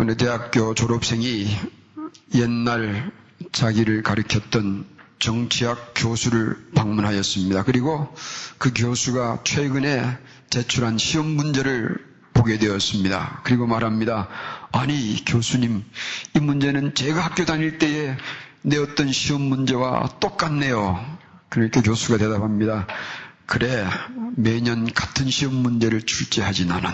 어느 대학교 졸업생이 옛날 자기를 가르쳤던 정치학 교수를 방문하였습니다. 그리고 그 교수가 최근에 제출한 시험 문제를 보게 되었습니다. 그리고 말합니다. 아니, 교수님, 이 문제는 제가 학교 다닐 때에 내었던 시험 문제와 똑같네요. 그러니까 교수가 대답합니다. 그래, 매년 같은 시험 문제를 출제하지 나는.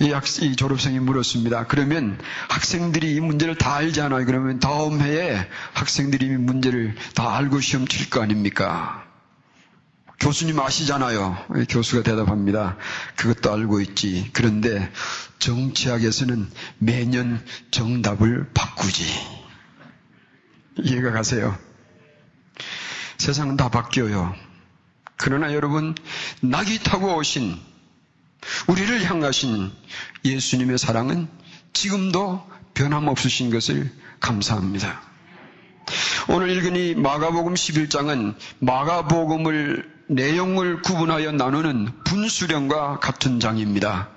이, 학, 이 졸업생이 물었습니다. 그러면 학생들이 이 문제를 다 알잖아요. 그러면 다음 해에 학생들이 이 문제를 다 알고 시험 칠 거 아닙니까? 교수님 아시잖아요. 교수가 대답합니다. 그것도 알고 있지. 그런데 정치학에서는 매년 정답을 바꾸지. 이해가 가세요? 세상은 다 바뀌어요. 그러나 여러분, 낙이 타고 오신 우리를 향하신 예수님의 사랑은 지금도 변함없으신 것을 감사합니다. 오늘 읽은 이 마가복음 11장은 마가복음을 내용을 구분하여 나누는 분수령과 같은 장입니다.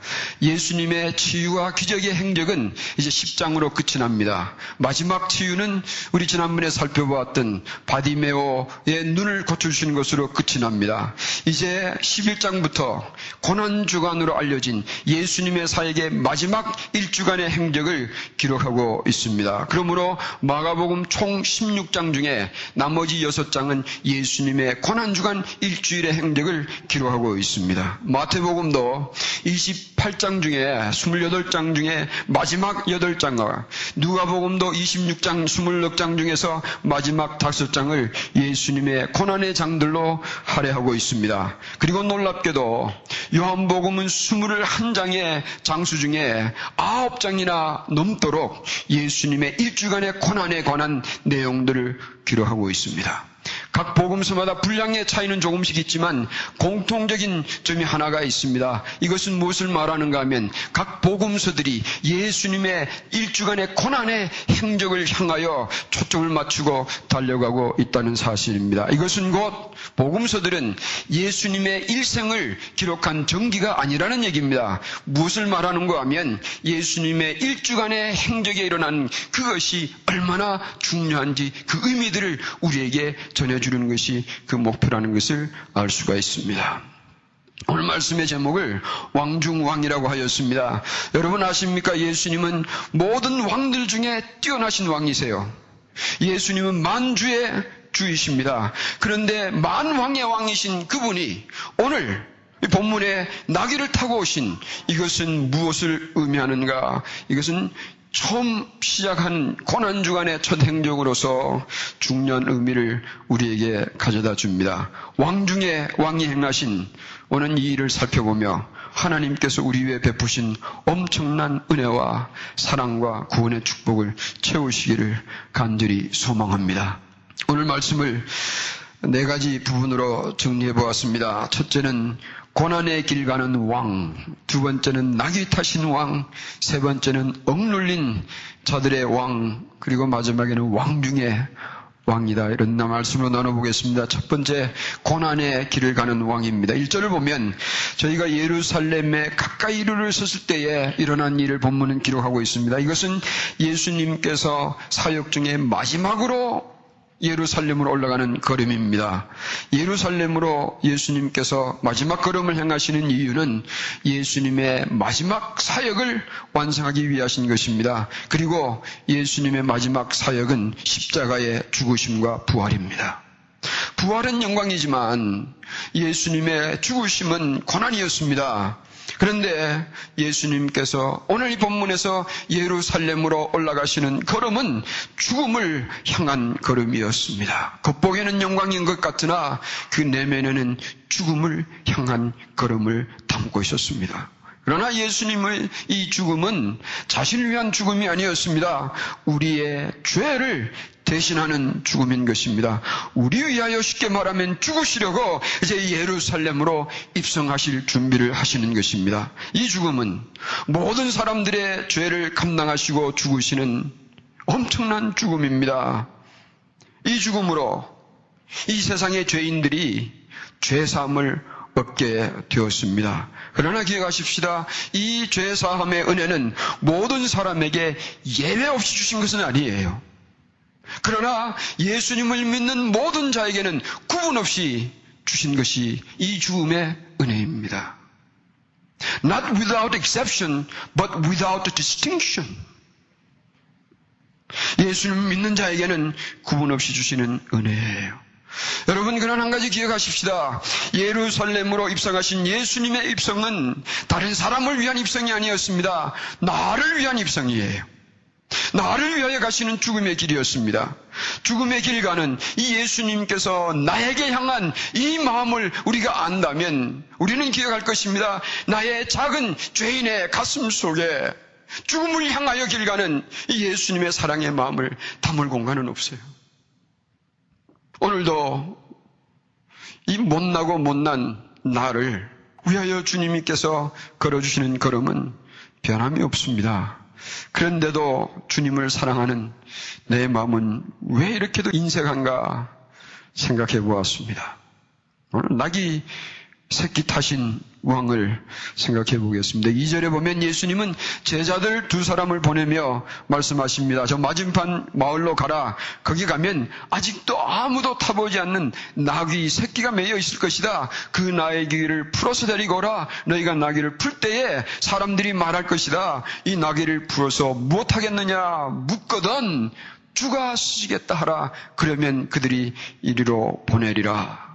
예수님의 치유와 기적의 행적은 이제 10장으로 끝이 납니다. 마지막 치유는 우리 지난번에 살펴보았던 바디메오의 눈을 고쳐주시는 것으로 끝이 납니다. 이제 11장부터 고난주간으로 알려진 예수님의 사역의 마지막 1주간의 행적을 기록하고 있습니다. 그러므로 마가복음 총 16장 중에 나머지 6장은 예수님의 고난주간 1 일주일의 행적을 기록하고 있습니다. 마태복음도 28장 중에 28장 중에 마지막 8장과 누가복음도 26장 26장 중에서 마지막 5장을 예수님의 고난의 장들로 할애하고 있습니다. 그리고 놀랍게도 요한복음은 21장의 장수 중에 9장이나 넘도록 예수님의 일주간의 고난에 관한 내용들을 기록하고 있습니다. 각 복음서마다 분량의 차이는 조금씩 있지만 공통적인 점이 하나가 있습니다. 이것은 무엇을 말하는가 하면 각 복음서들이 예수님의 일주간의 고난의 행적을 향하여 초점을 맞추고 달려가고 있다는 사실입니다. 이것은 곧 복음서들은 예수님의 일생을 기록한 정기가 아니라는 얘기입니다. 무엇을 말하는가 하면 예수님의 일주간의 행적에 일어난 그것이 얼마나 중요한지 그 의미들을 우리에게 전해 주는 것이 그 목표라는 것을 알 수가 있습니다. 오늘 말씀의 제목을 왕중왕이라고 하였습니다. 여러분 아십니까? 예수님은 모든 왕들 중에 뛰어나신 왕이세요. 예수님은 만주의 주이십니다. 그런데 만왕의 왕이신 그분이 오늘 본문에 나귀를 타고 오신 이것은 무엇을 의미하는가? 이것은 처음 시작한 고난주간의 첫 행적으로서 중요한 의미를 우리에게 가져다 줍니다. 왕 중에 왕이 행하신 오는 이 일을 살펴보며 하나님께서 우리 위에 베푸신 엄청난 은혜와 사랑과 구원의 축복을 채우시기를 간절히 소망합니다. 오늘 말씀을 네 가지 부분으로 정리해 보았습니다. 첫째는 고난의 길 가는 왕, 두 번째는 낙이 타신 왕, 세 번째는 억눌린 자들의 왕, 그리고 마지막에는 왕 중에 왕이다. 이런 말씀으로 나눠보겠습니다. 첫 번째, 고난의 길을 가는 왕입니다. 1절을 보면 저희가 예루살렘에 가까이 이르렀을 때에 일어난 일을 본문은 기록하고 있습니다. 이것은 예수님께서 사역 중에 마지막으로 예루살렘으로 올라가는 걸음입니다. 예루살렘으로 예수님께서 마지막 걸음을 행하시는 이유는 예수님의 마지막 사역을 완성하기 위하신 것입니다. 그리고 예수님의 마지막 사역은 십자가의 죽으심과 부활입니다. 부활은 영광이지만 예수님의 죽으심은 고난이었습니다. 그런데 예수님께서 오늘 이 본문에서 예루살렘으로 올라가시는 걸음은 죽음을 향한 걸음이었습니다. 겉보기에는 영광인 것 같으나 그 내면에는 죽음을 향한 걸음을 담고 있었습니다. 그러나 예수님의 이 죽음은 자신을 위한 죽음이 아니었습니다. 우리의 죄를 대신하는 죽음인 것입니다. 우리 위하여 쉽게 말하면 죽으시려고 이제 예루살렘으로 입성하실 준비를 하시는 것입니다. 이 죽음은 모든 사람들의 죄를 감당하시고 죽으시는 엄청난 죽음입니다. 이 죽음으로 이 세상의 죄인들이 죄사함을 얻게 되었습니다. 그러나 기억하십시다. 이 죄사함의 은혜는 모든 사람에게 예외 없이 주신 것은 아니에요. 그러나 예수님을 믿는 모든 자에게는 구분 없이 주신 것이 이 죽음의 은혜입니다. Not without exception, but without distinction. 예수님 믿는 자에게는 구분 없이 주시는 은혜예요. 여러분 그런 한 가지 기억하십시다. 예루살렘으로 입성하신 예수님의 입성은 다른 사람을 위한 입성이 아니었습니다. 나를 위한 입성이에요. 나를 위하여 가시는 죽음의 길이었습니다. 죽음의 길 가는 이 예수님께서 나에게 향한 이 마음을 우리가 안다면 우리는 기억할 것입니다. 나의 작은 죄인의 가슴 속에 죽음을 향하여 길 가는 이 예수님의 사랑의 마음을 담을 공간은 없어요. 오늘도 이 못나고 못난 나를 위하여 주님께서 걸어주시는 걸음은 변함이 없습니다. 그런데도 주님을 사랑하는 내 마음은 왜 이렇게도 인색한가 생각해 보았습니다. 오늘 낙이 새끼 타신 왕을 생각해 보겠습니다. 2절에 보면 예수님은 제자들 두 사람을 보내며 말씀하십니다. 저 맞은편 마을로 가라. 거기 가면 아직도 아무도 타보지 않는 나귀 새끼가 매여 있을 것이다. 그 나귀를 풀어서 데리고 오라. 너희가 나귀를 풀 때에 사람들이 말할 것이다. 이 나귀를 풀어서 무엇하겠느냐 묻거든 주가 쓰시겠다 하라. 그러면 그들이 이리로 보내리라.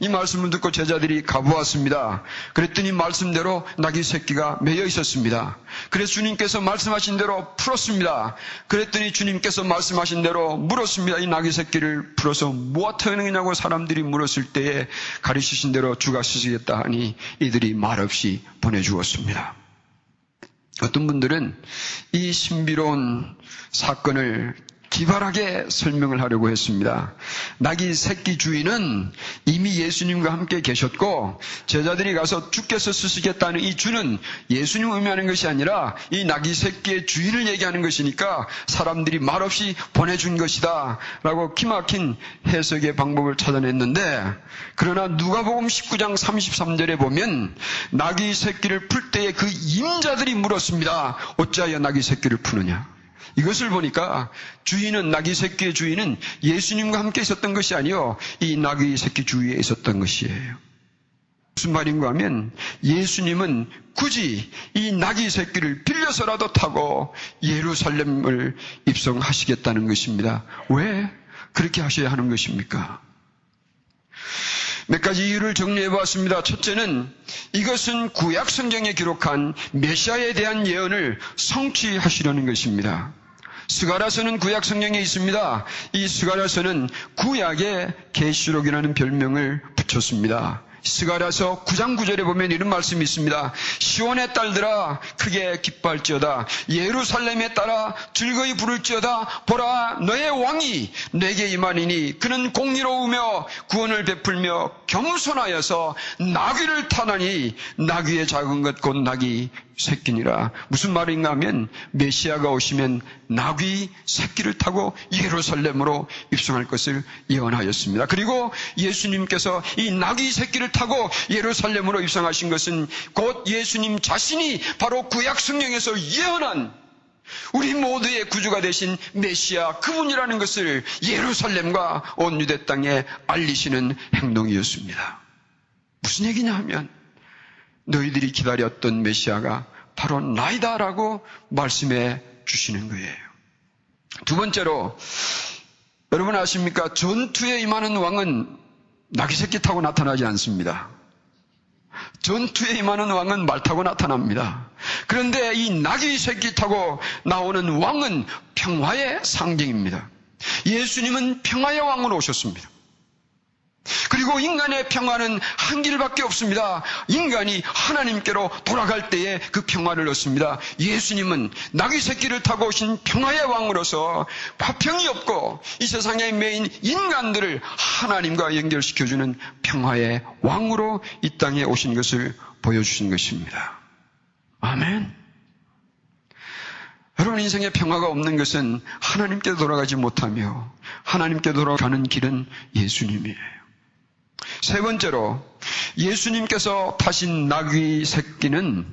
이 말씀을 듣고 제자들이 가보았습니다. 그랬더니 말씀대로 낙이 새끼가 매여 있었습니다. 그래서 주님께서 말씀하신 대로 풀었습니다. 그랬더니 주님께서 말씀하신 대로 물었습니다. 이 낙이 새끼를 풀어서 무엇하느냐고 사람들이 물었을 때에 가르치신 대로 주가 쓰시겠다 하니 이들이 말없이 보내주었습니다. 어떤 분들은 이 신비로운 사건을 기발하게 설명을 하려고 했습니다. 낙이 새끼 주인은 이미 예수님과 함께 계셨고 제자들이 가서 주께서 쓰시겠다는 이 주는 예수님 의미하는 것이 아니라 이 낙이 새끼의 주인을 얘기하는 것이니까 사람들이 말없이 보내준 것이다 라고 기막힌 해석의 방법을 찾아냈는데 그러나 누가복음 19장 33절에 보면 낙이 새끼를 풀 때에 그 임자들이 물었습니다. 어찌하여 낙이 새끼를 푸느냐? 이것을 보니까 주인은 나귀 새끼의 주인은 예수님과 함께 있었던 것이 아니요 이 나귀 새끼 주위에 있었던 것이에요. 무슨 말인가 하면 예수님은 굳이 이 나귀 새끼를 빌려서라도 타고 예루살렘을 입성하시겠다는 것입니다. 왜 그렇게 하셔야 하는 것입니까? 몇 가지 이유를 정리해 보았습니다. 첫째는 이것은 구약 성경에 기록한 메시아에 대한 예언을 성취하시려는 것입니다. 스가라서는 구약 성경에 있습니다. 이 스가라서는 구약의 계시록이라는 별명을 붙였습니다. 스가라서 9장 9절에 보면 이런 말씀이 있습니다. 시온의 딸들아 크게 기뻐할지어다. 예루살렘에 따라 즐거이 부를지어다. 보라 너의 왕이 내게 임하니니 그는 공의로우며 구원을 베풀며 겸손하여서 나귀를 타나니 나귀의 작은 것 곧 나귀 새끼니라. 무슨 말인가 하면 메시아가 오시면 나귀 새끼를 타고 예루살렘으로 입성할 것을 예언하였습니다. 그리고 예수님께서 이 나귀 새끼를 타고 예루살렘으로 입성하신 것은 곧 예수님 자신이 바로 구약 성경에서 예언한 우리 모두의 구주가 되신 메시아 그분이라는 것을 예루살렘과 온 유대 땅에 알리시는 행동이었습니다. 무슨 얘기냐 하면 너희들이 기다렸던 메시아가 바로 나이다라고 말씀해 주시는 거예요. 두 번째로 여러분 아십니까? 전투에 임하는 왕은 나귀 새끼 타고 나타나지 않습니다. 전투에 임하는 왕은 말 타고 나타납니다. 그런데 이 나귀 새끼 타고 나오는 왕은 평화의 상징입니다. 예수님은 평화의 왕으로 오셨습니다. 그리고 인간의 평화는 한 길밖에 없습니다. 인간이 하나님께로 돌아갈 때에 그 평화를 얻습니다. 예수님은 나귀 새끼를 타고 오신 평화의 왕으로서 화평이 없고 이 세상에 메인 인간들을 하나님과 연결시켜주는 평화의 왕으로 이 땅에 오신 것을 보여주신 것입니다. 아멘. 여러분 인생에 평화가 없는 것은 하나님께 돌아가지 못하며 하나님께 돌아가는 길은 예수님이에요. 세 번째로 예수님께서 타신 나귀 새끼는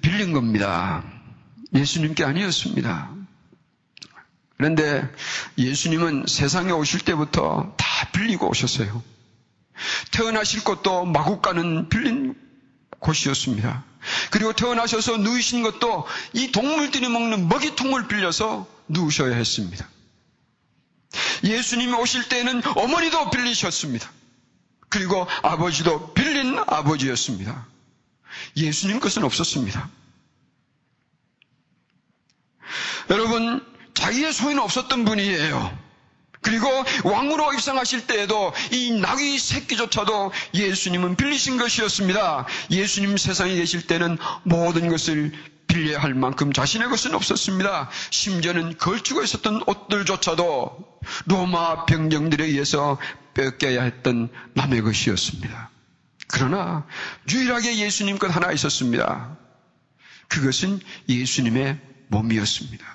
빌린 겁니다. 예수님께 아니었습니다. 그런데 예수님은 세상에 오실 때부터 다 빌리고 오셨어요. 태어나실 것도 마국가는 빌린 곳이었습니다. 그리고 태어나셔서 누우신 것도 이 동물들이 먹는 먹이통을 빌려서 누우셔야 했습니다. 예수님이 오실 때는 어머니도 빌리셨습니다. 그리고 아버지도 빌린 아버지였습니다. 예수님 것은 없었습니다. 여러분, 자기의 소유는 없었던 분이에요. 그리고 왕으로 입성하실 때에도 이 나귀 새끼조차도 예수님은 빌리신 것이었습니다. 예수님 세상에 계실 때는 모든 것을 빌려야 할 만큼 자신의 것은 없었습니다. 심지어는 걸치고 있었던 옷들조차도 로마 병정들에 의해서 뺏겨야 했던 남의 것이었습니다. 그러나 유일하게 예수님 것 하나 있었습니다. 그것은 예수님의 몸이었습니다.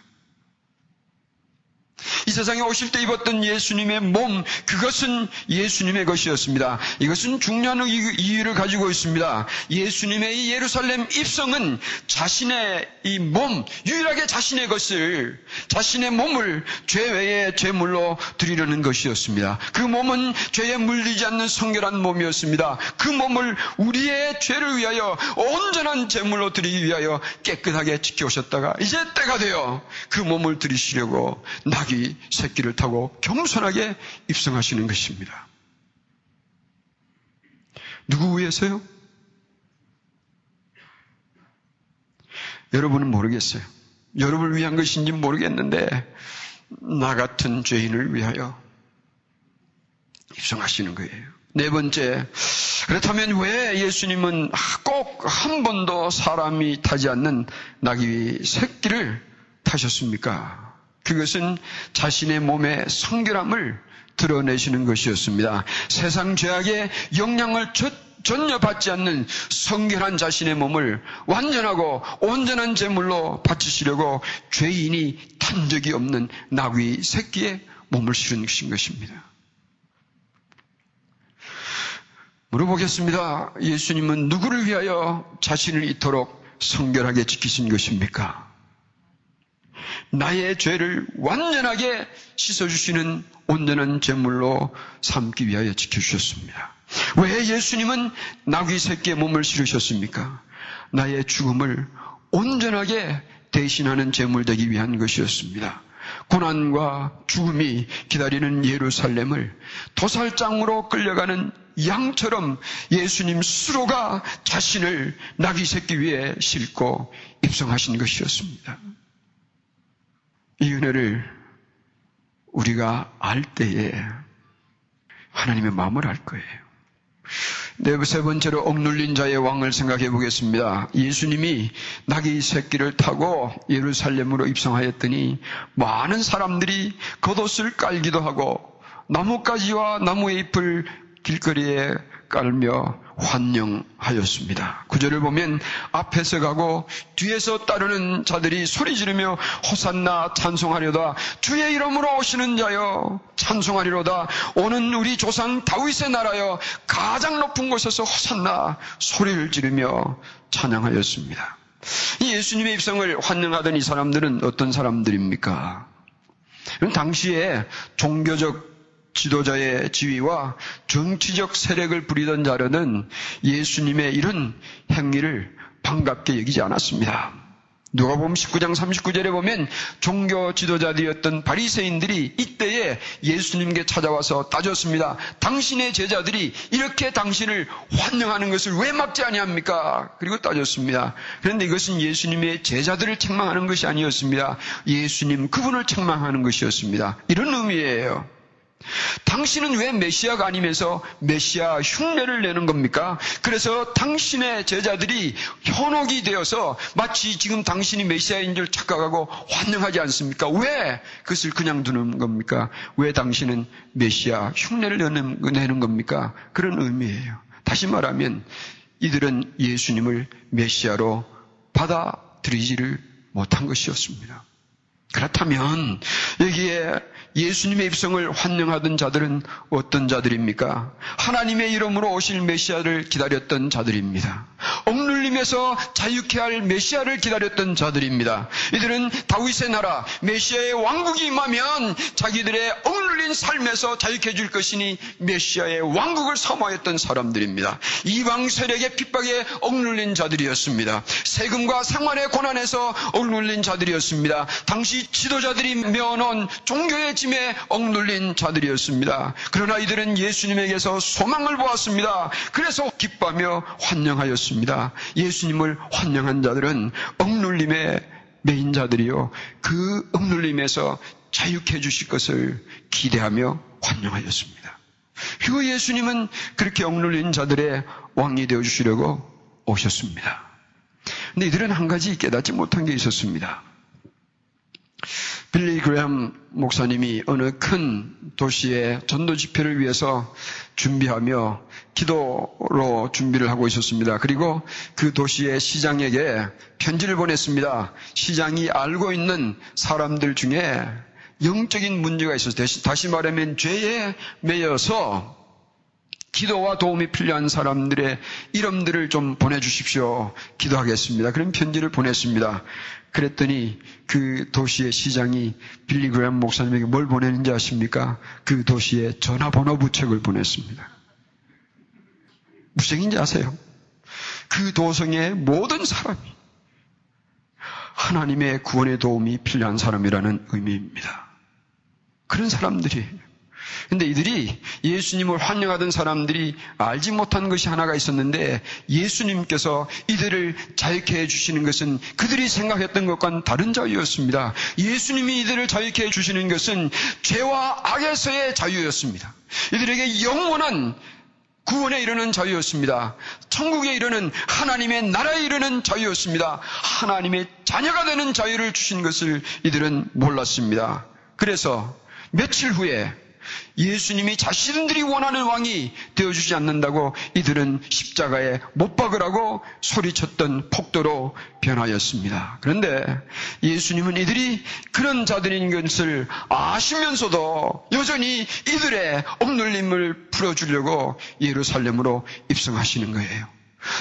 이 세상에 오실 때 입었던 예수님의 몸, 그것은 예수님의 것이었습니다. 이것은 중요한 이유를 가지고 있습니다. 예수님의 이 예루살렘 입성은 자신의 이 몸, 유일하게 자신의 것을, 자신의 몸을 죄 외의 죄물로 드리려는 것이었습니다. 그 몸은 죄에 물리지 않는 성결한 몸이었습니다. 그 몸을 우리의 죄를 위하여 온전한 제물로 드리기 위하여 깨끗하게 지켜오셨다가 이제 때가 되어 그 몸을 드리시려고 낙이 새끼를 타고 겸손하게 입성하시는 것입니다. 누구 위해서요? 여러분은 모르겠어요. 여러분을 위한 것인지 모르겠는데 나 같은 죄인을 위하여 입성하시는 거예요. 네 번째, 그렇다면 왜 예수님은 꼭 한 번도 사람이 타지 않는 나귀 새끼를 타셨습니까? 그것은 자신의 몸의 성결함을 드러내시는 것이었습니다. 세상 죄악의 영향을 전혀 받지 않는 성결한 자신의 몸을 완전하고 온전한 제물로 바치시려고 죄인이 탄 적이 없는 나귀 새끼의 몸을 실으신 것입니다. 물어보겠습니다. 예수님은 누구를 위하여 자신을 이토록 성결하게 지키신 것입니까? 나의 죄를 완전하게 씻어주시는 온전한 제물로 삼기 위하여 지켜주셨습니다. 왜 예수님은 나귀 새끼의 몸을 실으셨습니까? 나의 죽음을 온전하게 대신하는 제물 되기 위한 것이었습니다. 고난과 죽음이 기다리는 예루살렘을 도살장으로 끌려가는 양처럼 예수님 스스로가 자신을 나귀 새끼 위에 싣고 입성하신 것이었습니다. 이 은혜를 우리가 알 때에 하나님의 마음을 알 거예요. 네, 세 번째로 억눌린 자의 왕을 생각해 보겠습니다. 예수님이 나귀 새끼를 타고 예루살렘으로 입성하였더니 많은 사람들이 겉옷을 깔기도 하고 나뭇가지와 나무의 잎을 길거리에 깔며 환영하였습니다. 구절을 보면 앞에서 가고 뒤에서 따르는 자들이 소리 지르며 호산나 찬송하려다 주의 이름으로 오시는 자여 찬송하리로다 오는 우리 조상 다윗의 나라여 가장 높은 곳에서 호산나 소리를 지르며 찬양하였습니다. 이 예수님의 입성을 환영하던 이 사람들은 어떤 사람들입니까? 당시에 종교적 지도자의 지위와 정치적 세력을 부리던 자들은 예수님의 이런 행위를 반갑게 여기지 않았습니다. 누가 보면 19장 39절에 보면 종교 지도자들이었던 바리새인들이 이때에 예수님께 찾아와서 따졌습니다. 당신의 제자들이 이렇게 당신을 환영하는 것을 왜 막지 아니합니까? 그리고 따졌습니다. 그런데 이것은 예수님의 제자들을 책망하는 것이 아니었습니다. 예수님 그분을 책망하는 것이었습니다. 이런 의미예요. 당신은 왜 메시아가 아니면서 메시아 흉내를 내는 겁니까? 그래서 당신의 제자들이 현혹이 되어서 마치 지금 당신이 메시아인 줄 착각하고 환영하지 않습니까? 왜 그것을 그냥 두는 겁니까? 왜 당신은 메시아 흉내를 내는, 내는 겁니까? 그런 의미예요. 다시 말하면 이들은 예수님을 메시아로 받아들이지를 못한 것이었습니다. 그렇다면 여기에 예수님의 입성을 환영하던 자들은 어떤 자들입니까? 하나님의 이름으로 오실 메시아를 기다렸던 자들입니다. 억눌림에서 자유케 할 메시아를 기다렸던 자들입니다. 이들은 다윗의 나라, 메시아의 왕국이 임하면 자기들의 억눌린 삶에서 자유케 해줄 것이니 메시아의 왕국을 사모했던 사람들입니다. 이방 세력의 핍박에 억눌린 자들이었습니다. 세금과 생활의 고난에서 억눌린 자들이었습니다. 당시 지도자들이 메어놓은 종교의 짐에 억눌린 자들이었습니다. 그러나 이들은 예수님에게서 소망을 보았습니다. 그래서 기뻐하며 환영하였습니다. 예수님을 환영한 자들은 억눌림의 메인 자들이요. 그 억눌림에서 자유케 해주실 것을 기대하며 환영하였습니다. 그리고 예수님은 그렇게 억눌린 자들의 왕이 되어 주시려고 오셨습니다. 근데 이들은 한 가지 깨닫지 못한 게 있었습니다. 빌리 그레함 목사님이 어느 큰 도시의 전도 집회를 위해서 준비하며 기도로 준비를 하고 있었습니다. 그리고 그 도시의 시장에게 편지를 보냈습니다. 시장이 알고 있는 사람들 중에 영적인 문제가 있어서 다시 말하면 죄에 매여서 기도와 도움이 필요한 사람들의 이름들을 좀 보내주십시오. 기도하겠습니다. 그런 편지를 보냈습니다. 그랬더니 그 도시의 시장이 빌리 그램 목사님에게 뭘 보내는지 아십니까? 그 도시의 전화번호 부책을 보냈습니다. 무슨 얘기인지 아세요? 그 도성의 모든 사람이 하나님의 구원의 도움이 필요한 사람이라는 의미입니다. 그런 사람들이 근데 이들이 예수님을 환영하던 사람들이 알지 못한 것이 하나가 있었는데 예수님께서 이들을 자유케 해주시는 것은 그들이 생각했던 것과는 다른 자유였습니다. 예수님이 이들을 자유케 해주시는 것은 죄와 악에서의 자유였습니다. 이들에게 영원한 구원에 이르는 자유였습니다. 천국에 이르는 하나님의 나라에 이르는 자유였습니다. 하나님의 자녀가 되는 자유를 주신 것을 이들은 몰랐습니다. 그래서 며칠 후에 예수님이 자신들이 원하는 왕이 되어주지 않는다고 이들은 십자가에 못 박으라고 소리쳤던 폭도로 변하였습니다. 그런데 예수님은 이들이 그런 자들인 것을 아시면서도 여전히 이들의 억눌림을 풀어주려고 예루살렘으로 입성하시는 거예요.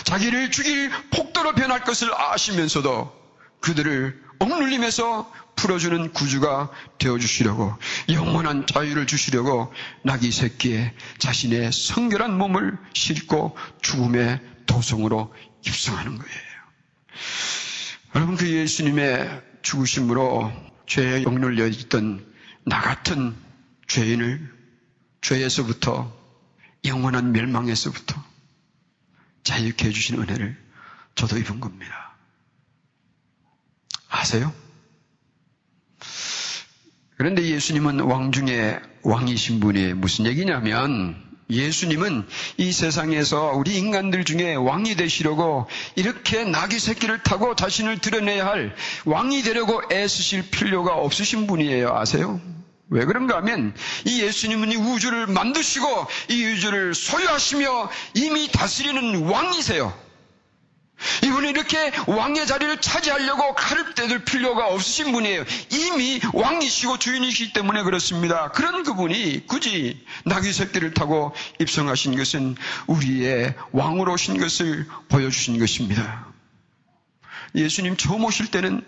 자기를 죽일 폭도로 변할 것을 아시면서도 그들을 억눌림에서 풀어주는 구주가 되어주시려고 영원한 자유를 주시려고 나귀 새끼에 자신의 성결한 몸을 싣고 죽음의 도성으로 입성하는 거예요. 여러분 그 예수님의 죽으심으로 죄에 억눌려 있던 나 같은 죄인을 죄에서부터 영원한 멸망에서부터 자유케 해주신 은혜를 저도 입은 겁니다. 아세요? 그런데 예수님은 왕 중에 왕이신 분이 무슨 얘기냐면 예수님은 이 세상에서 우리 인간들 중에 왕이 되시려고 이렇게 나귀 새끼를 타고 자신을 드러내야 할 왕이 되려고 애쓰실 필요가 없으신 분이에요. 아세요? 왜 그런가 하면 이 예수님은 이 우주를 만드시고 이 우주를 소유하시며 이미 다스리는 왕이세요. 이분이 이렇게 왕의 자리를 차지하려고 칼을 떼들 필요가 없으신 분이에요. 이미 왕이시고 주인이시기 때문에 그렇습니다. 그런 그분이 굳이 나귀 새끼를 타고 입성하신 것은 우리의 왕으로 오신 것을 보여주신 것입니다. 예수님 처음 오실 때는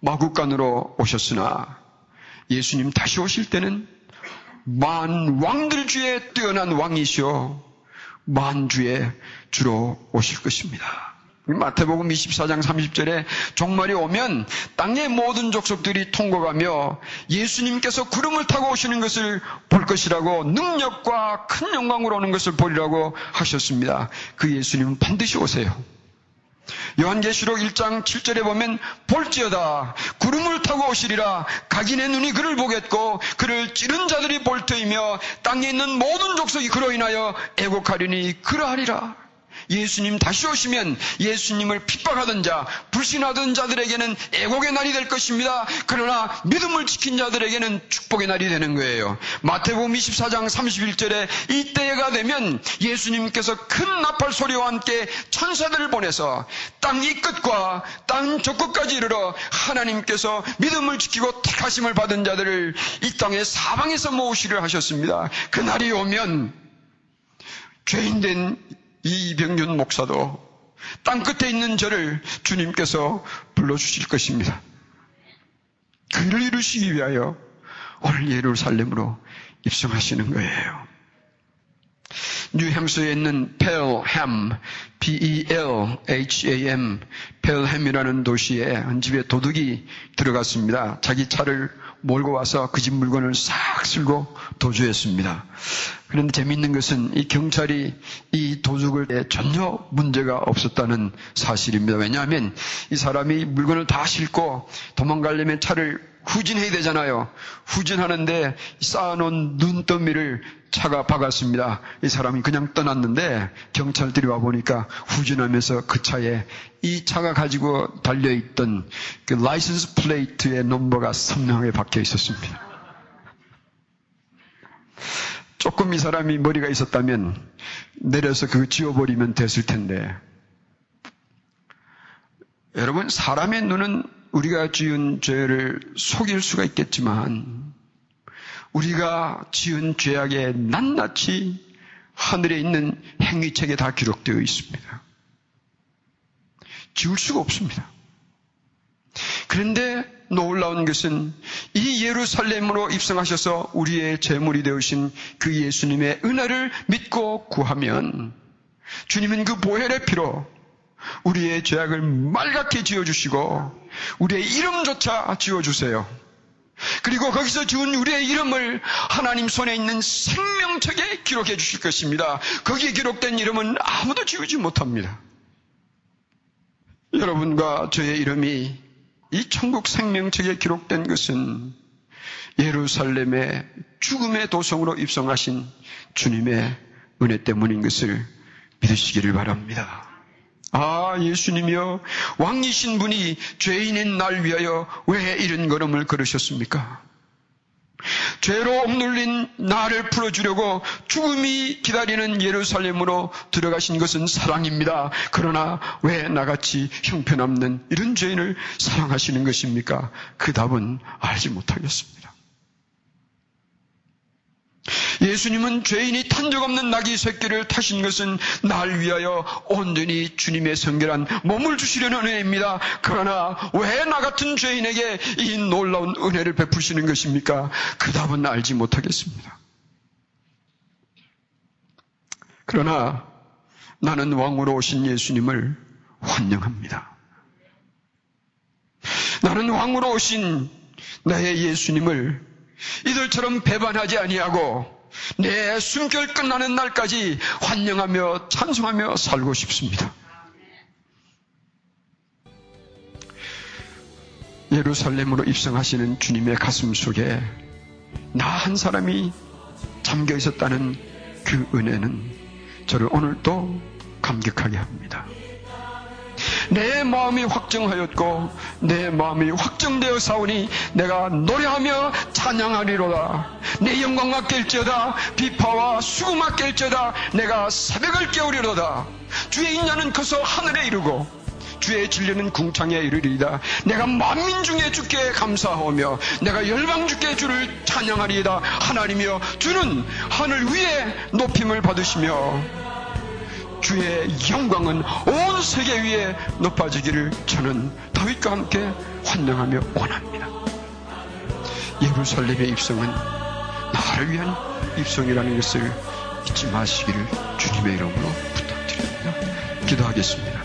마국간으로 오셨으나 예수님 다시 오실 때는 만 왕들 중에 뛰어난 왕이시오 만주의 주로 오실 것입니다. 마태복음 24장 30절에 종말이 오면 땅의 모든 족속들이 통곡하며 예수님께서 구름을 타고 오시는 것을 볼 것이라고 능력과 큰 영광으로 오는 것을 보리라고 하셨습니다. 그 예수님은 반드시 오세요. 요한계시록 1장 7절에 보면 볼지어다 구름을 타고 오시리라 각인의 눈이 그를 보겠고 그를 찌른 자들이 볼 터이며 땅에 있는 모든 족속이 그로 인하여 애곡하리니 그러하리라 예수님 다시 오시면 예수님을 핍박하던 자, 불신하던 자들에게는 애곡의 날이 될 것입니다. 그러나 믿음을 지킨 자들에게는 축복의 날이 되는 거예요. 마태복음 24장 31절에 이때가 되면 예수님께서 큰 나팔 소리와 함께 천사들을 보내서 땅 이 끝과 땅 저 끝까지 이르러 하나님께서 믿음을 지키고 택하심을 받은 자들을 이 땅의 사방에서 모으시려 하셨습니다. 그 날이 오면 죄인된 이병균 목사도 땅 끝에 있는 저를 주님께서 불러주실 것입니다. 그를 이루시기 위하여 오늘 예루살렘으로 입성하시는 거예요. 뉴햄스에 있는 펠햄, B-E-L-H-A-M, 펠햄이라는 도시에 한 집에 도둑이 들어갔습니다. 자기 차를 몰고 와서 그 집 물건을 싹 쓸고 도주했습니다. 그런데 재미있는 것은 이 경찰이 이 도둑을 전혀 문제가 없었다는 사실입니다. 왜냐하면 이 사람이 물건을 다 싣고 도망가려면 차를 후진해야 되잖아요. 후진하는데 쌓아놓은 눈더미를 차가 박았습니다. 이 사람이 그냥 떠났는데 경찰들이 와 보니까 후진하면서 그 차에 이 차가 가지고 달려있던 그 라이선스 플레이트의 넘버가 선명하게 박혀 있었습니다. 조금 이 사람이 머리가 있었다면 내려서 그거 지워버리면 됐을 텐데 여러분 사람의 눈은 우리가 지은 죄를 속일 수가 있겠지만 우리가 지은 죄악의 낱낱이 하늘에 있는 행위책에 다 기록되어 있습니다. 지울 수가 없습니다. 그런데 놀라운 것은 이 예루살렘으로 입성하셔서 우리의 제물이 되으신 그 예수님의 은혜를 믿고 구하면 주님은 그 보혈의 피로 우리의 죄악을 말갛게 지어주시고 우리의 이름조차 지어주세요. 그리고 거기서 지은 우리의 이름을 하나님 손에 있는 생명책에 기록해 주실 것입니다. 거기에 기록된 이름은 아무도 지우지 못합니다. 여러분과 저의 이름이 이 천국 생명책에 기록된 것은 예루살렘의 죽음의 도성으로 입성하신 주님의 은혜 때문인 것을 믿으시기를 바랍니다. 아, 예수님이여, 왕이신 분이 죄인인 날 위하여 왜 이런 걸음을 걸으셨습니까? 죄로 억눌린 나를 풀어주려고 죽음이 기다리는 예루살렘으로 들어가신 것은 사랑입니다. 그러나 왜 나같이 형편없는 이런 죄인을 사랑하시는 것입니까? 그 답은 알지 못하겠습니다. 예수님은 죄인이 탄적 없는 낙이 새끼를 타신 것은 날 위하여 온전히 주님의 성결한 몸을 주시려는 은혜입니다. 그러나 왜 나 같은 죄인에게 이 놀라운 은혜를 베푸시는 것입니까? 그 답은 알지 못하겠습니다. 그러나 나는 왕으로 오신 예수님을 환영합니다. 나는 왕으로 오신 나의 예수님을 이들처럼 배반하지 아니하고 내 숨결 끝나는 날까지 환영하며 찬송하며 살고 싶습니다. 예루살렘으로 입성하시는 주님의 가슴 속에 나 한 사람이 잠겨 있었다는 그 은혜는 저를 오늘도 감격하게 합니다. 내 마음이 확정하였고 내 마음이 확정되어 사오니 내가 노래하며 찬양하리로다. 내 영광과 깰지어다. 비파와 수금아 깰지어다. 내가 새벽을 깨우리로다. 주의 인자는 커서 하늘에 이르고 주의 진리는 궁창에 이르리이다. 내가 만민 중에 주께 감사하며 내가 열방 주께 주를 찬양하리이다. 하나님이여 주는 하늘 위에 높임을 받으시며 주의 영광은 온 세계 위에 높아지기를 저는 다윗과 함께 환영하며 원합니다. 예루살렘의 입성은 나를 위한 입성이라는 것을 잊지 마시기를 주님의 이름으로 부탁드립니다. 기도하겠습니다.